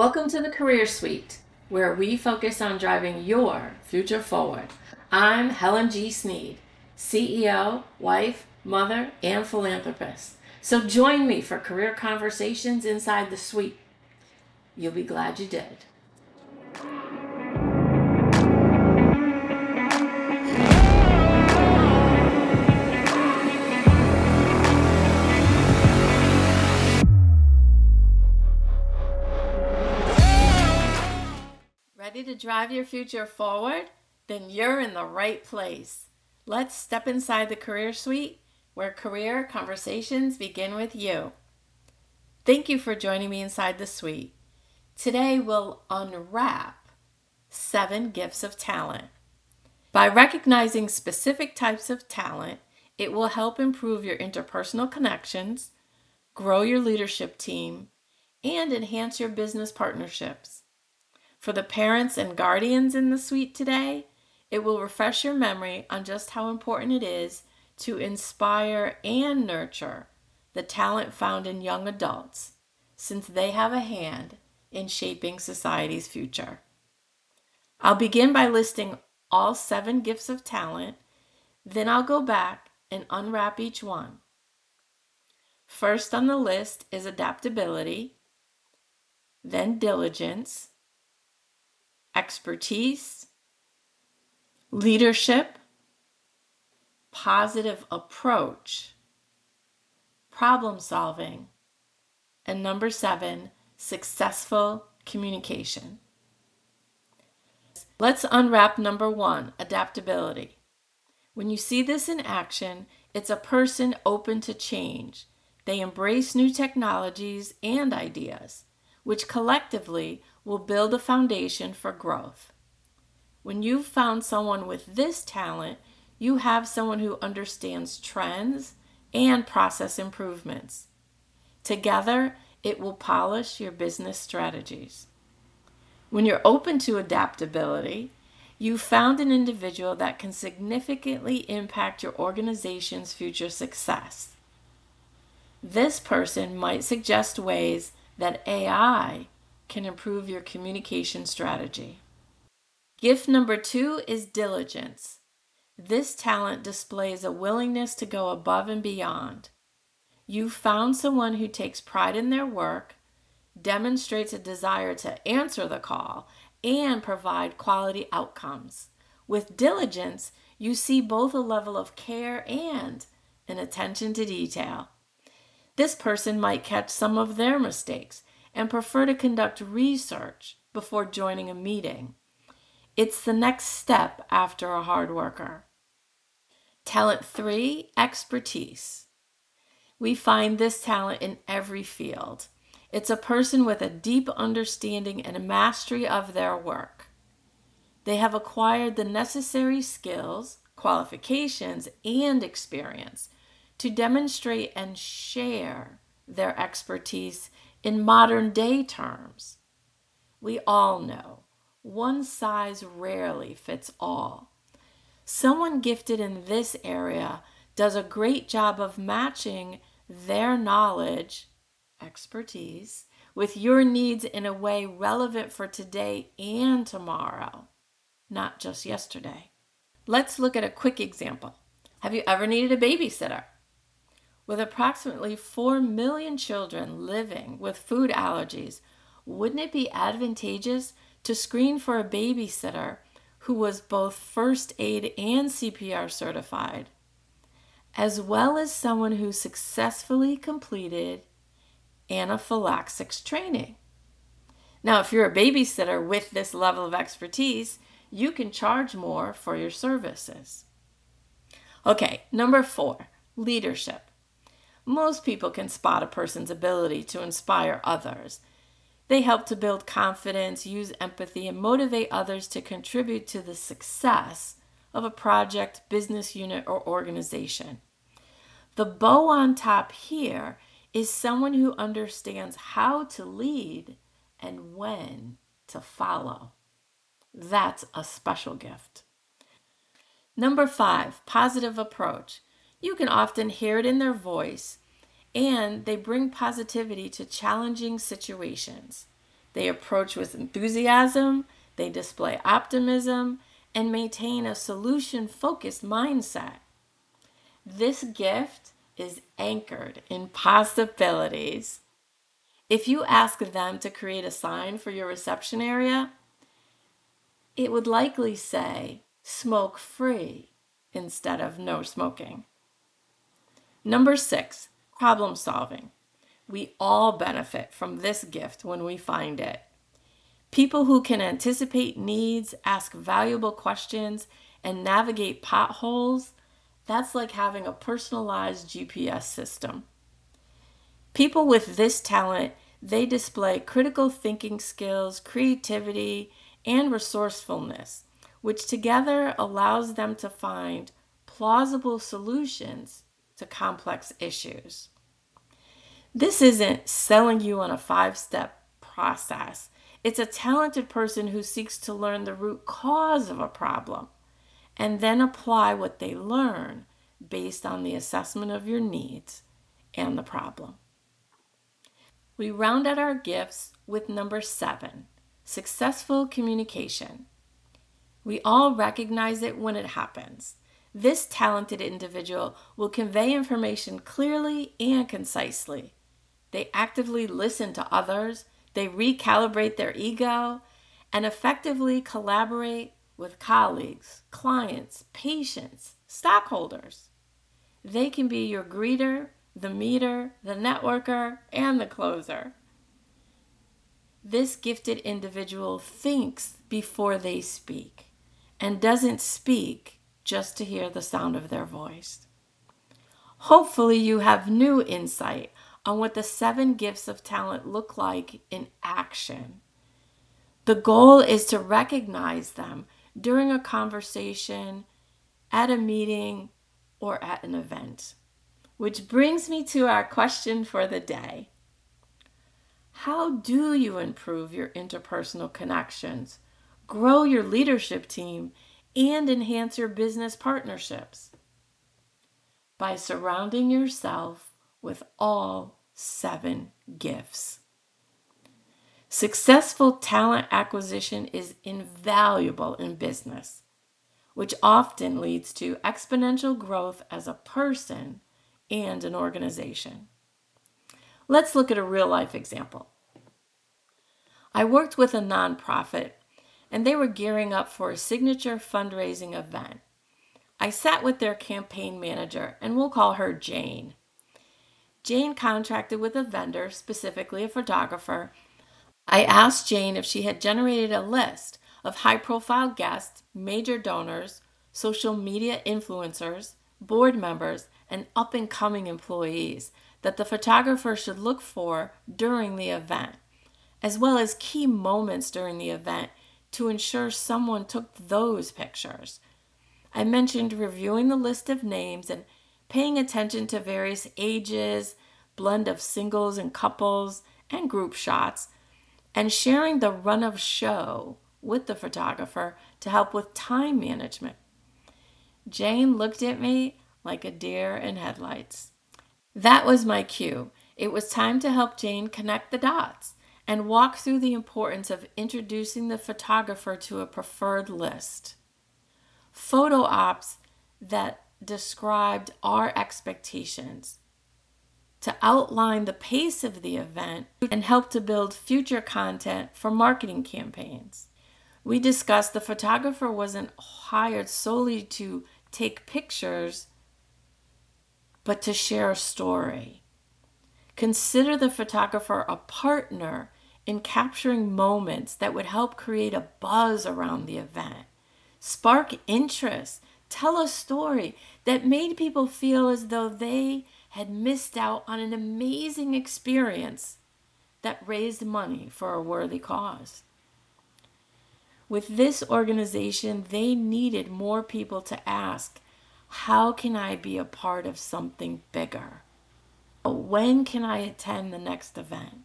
Welcome to the Career Suite, where we focus on driving your future forward. I'm Helen G. Sneed, CEO, wife, mother, and philanthropist. So join me for career conversations inside the suite. You'll be glad you did. Ready to drive your future forward? Then you're in the right place. Let's step inside the career suite where career conversations begin with you. Thank you for joining me inside the suite. Today we'll unwrap seven gifts of talent. By recognizing specific types of talent, it will help improve your interpersonal connections, grow your leadership team, and enhance your business partnerships. For the parents and guardians in the suite today, it will refresh your memory on just how important it is to inspire and nurture the talent found in young adults, since they have a hand in shaping society's future. I'll begin by listing all seven gifts of talent, then I'll go back and unwrap each one. First on the list is adaptability, then diligence, expertise, leadership, positive approach, problem solving, and number seven, successful communication. Let's unwrap number one adaptability. When you see this in action, it's a person open to change. They embrace new technologies and ideas, which collectively will build a foundation for growth. When you've found someone with this talent, you have someone who understands trends and process improvements. Together, it will polish your business strategies. When you're open to adaptability, you found an individual that can significantly impact your organization's future success. This person might suggest ways that AI can improve your communication strategy. Gift number two is diligence. This talent displays a willingness to go above and beyond. You found someone who takes pride in their work, demonstrates a desire to answer the call, and provide quality outcomes. With diligence, you see both a level of care and an attention to detail. This person might catch some of their mistakes and prefer to conduct research before joining a meeting. It's the next step after a hard worker. Talent three, expertise. We find this talent in every field. It's a person with a deep understanding and a mastery of their work. They have acquired the necessary skills, qualifications, and experience to demonstrate and share their expertise in modern day terms. We all know one size rarely fits all. Someone gifted in this area does a great job of matching their knowledge, expertise, with your needs in a way relevant for today and tomorrow, not just yesterday. Let's look at a quick example. Have you ever needed a babysitter? With approximately 4 million children living with food allergies, wouldn't it be advantageous to screen for a babysitter who was both first aid and CPR certified, as well as someone who successfully completed anaphylaxis training? Now, if you're a babysitter with this level of expertise, you can charge more for your services. Okay, number four, leadership. Most people can spot a person's ability to inspire others. They help to build confidence, use empathy, and motivate others to contribute to the success of a project, business unit, or organization. The bow on top here is someone who understands how to lead and when to follow. That's a special gift. Number five, positive approach. You can often hear it in their voice, and they bring positivity to challenging situations. They approach with enthusiasm, they display optimism, and maintain a solution focused mindset. This gift is anchored in possibilities. If you ask them to create a sign for your reception area, it would likely say smoke free instead of no smoking. Number six, problem solving. We all benefit from this gift when we find it. People who can anticipate needs, ask valuable questions, and navigate potholes, that's like having a personalized GPS system. People with this talent, they display critical thinking skills, creativity, and resourcefulness, which together allows them to find plausible solutions to complex issues. This isn't selling you on a five step process. It's a talented person who seeks to learn the root cause of a problem and then apply what they learn based on the assessment of your needs and the problem. We round out our gifts with number seven successful communication. We all recognize it when it happens. This talented individual will convey information clearly and concisely. They actively listen to others they recalibrate their ego and effectively collaborate with colleagues, clients, patients, stockholders. They can be your greeter, the meter, the networker, and the closer. This gifted individual thinks before they speak and doesn't speak just to hear the sound of their voice. Hopefully, you have new insight on what the seven gifts of talent look like in action. The goal is to recognize them during a conversation, at a meeting, or at an event. Which brings me to our question for the day How do you improve your interpersonal connections, grow your leadership team, and enhance your business partnerships? By surrounding yourself with all seven gifts. Successful talent acquisition is invaluable in business, which often leads to exponential growth as a person and an organization. Let's look at a real life example. I worked with a nonprofit and they were gearing up for a signature fundraising event. I sat with their campaign manager, and we'll call her Jane. Jane contracted with a vendor, specifically a photographer. I asked Jane if she had generated a list of high profile guests, major donors, social media influencers, board members, and up and coming employees that the photographer should look for during the event, as well as key moments during the event to ensure someone took those pictures. I mentioned reviewing the list of names and paying attention to various ages, blend of singles and couples, and group shots, and sharing the run of show with the photographer to help with time management. Jane looked at me like a deer in headlights. That was my cue. It was time to help Jane connect the dots and walk through the importance of introducing the photographer to a preferred list. Photo ops that described our expectations, to outline the pace of the event, and help to build future content for marketing campaigns. We discussed the photographer wasn't hired solely to take pictures, but to share a story. Consider the photographer a partner in capturing moments that would help create a buzz around the event, spark interest, tell a story that made people feel as though they had missed out on an amazing experience that raised money for a worthy cause. With this organization, they needed more people to ask, How can I be a part of something bigger? When can I attend the next event?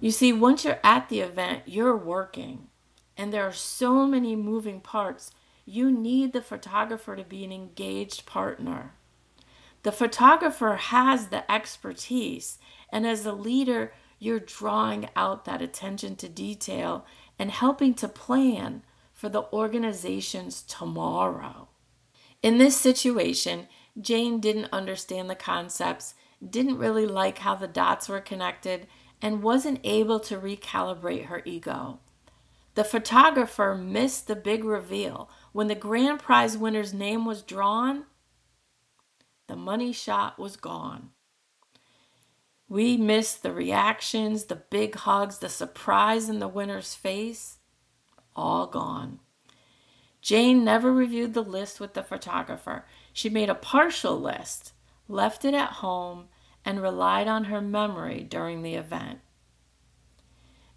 You see, once you're at the event, you're working, and there are so many moving parts you need the photographer to be an engaged partner. The photographer has the expertise, and as a leader, you're drawing out that attention to detail and helping to plan for the organization's tomorrow. In this situation, Jane didn't understand the concepts, didn't really like how the dots were connected, and wasn't able to recalibrate her ego. The photographer missed the big reveal. When the grand prize winner's name was drawn, the money shot was gone. We missed the reactions, the big hugs, the surprise in the winner's face. All gone. Jane never reviewed the list with the photographer. She made a partial list, left it at home, and relied on her memory during the event.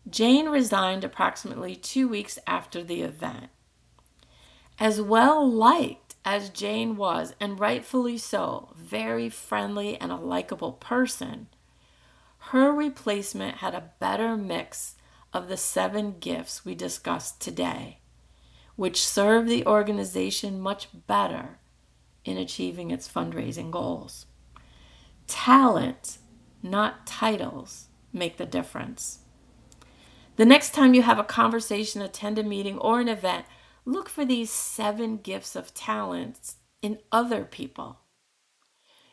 Jane resigned approximately two weeks after the event. As well liked as Jane was, and rightfully so, very friendly and a likable person, her replacement had a better mix of the seven gifts we discussed today which served the organization much better in achieving its fundraising goals. Talent, not titles, make the difference. The next time you have a conversation, attend a meeting, or an event, look for these seven gifts of talents in other people.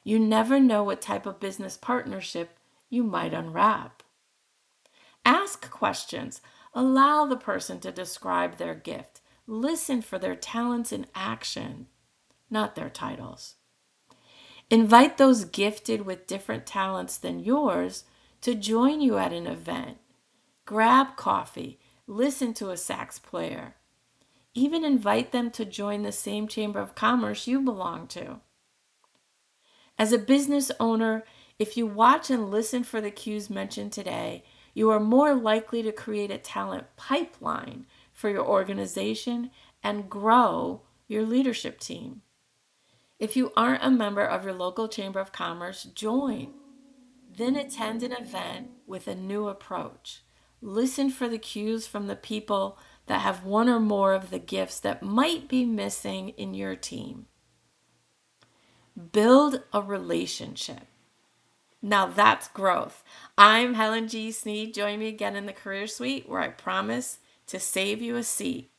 You never know what type of business partnership you might unwrap. Ask questions. Allow the person to describe their gift. Listen for their talents in action, not their titles. Invite those gifted with different talents than yours to join you at an event. Grab coffee, listen to a sax player. Even invite them to join the same Chamber of Commerce you belong to. As a business owner, if you watch and listen for the cues mentioned today, you are more likely to create a talent pipeline for your organization and grow your leadership team. If you aren't a member of your local Chamber of Commerce, join. Then attend an event with a new approach. Listen for the cues from the people that have one or more of the gifts that might be missing in your team. Build a relationship. Now that's growth. I'm Helen G. Sneed. Join me again in the Career Suite where I promise to save you a seat.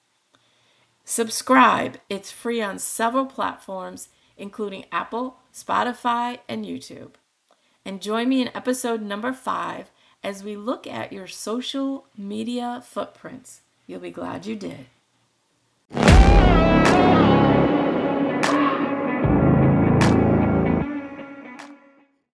Subscribe. It's free on several platforms, including Apple, Spotify, and YouTube. And join me in episode number five as we look at your social media footprints. You'll be glad you did.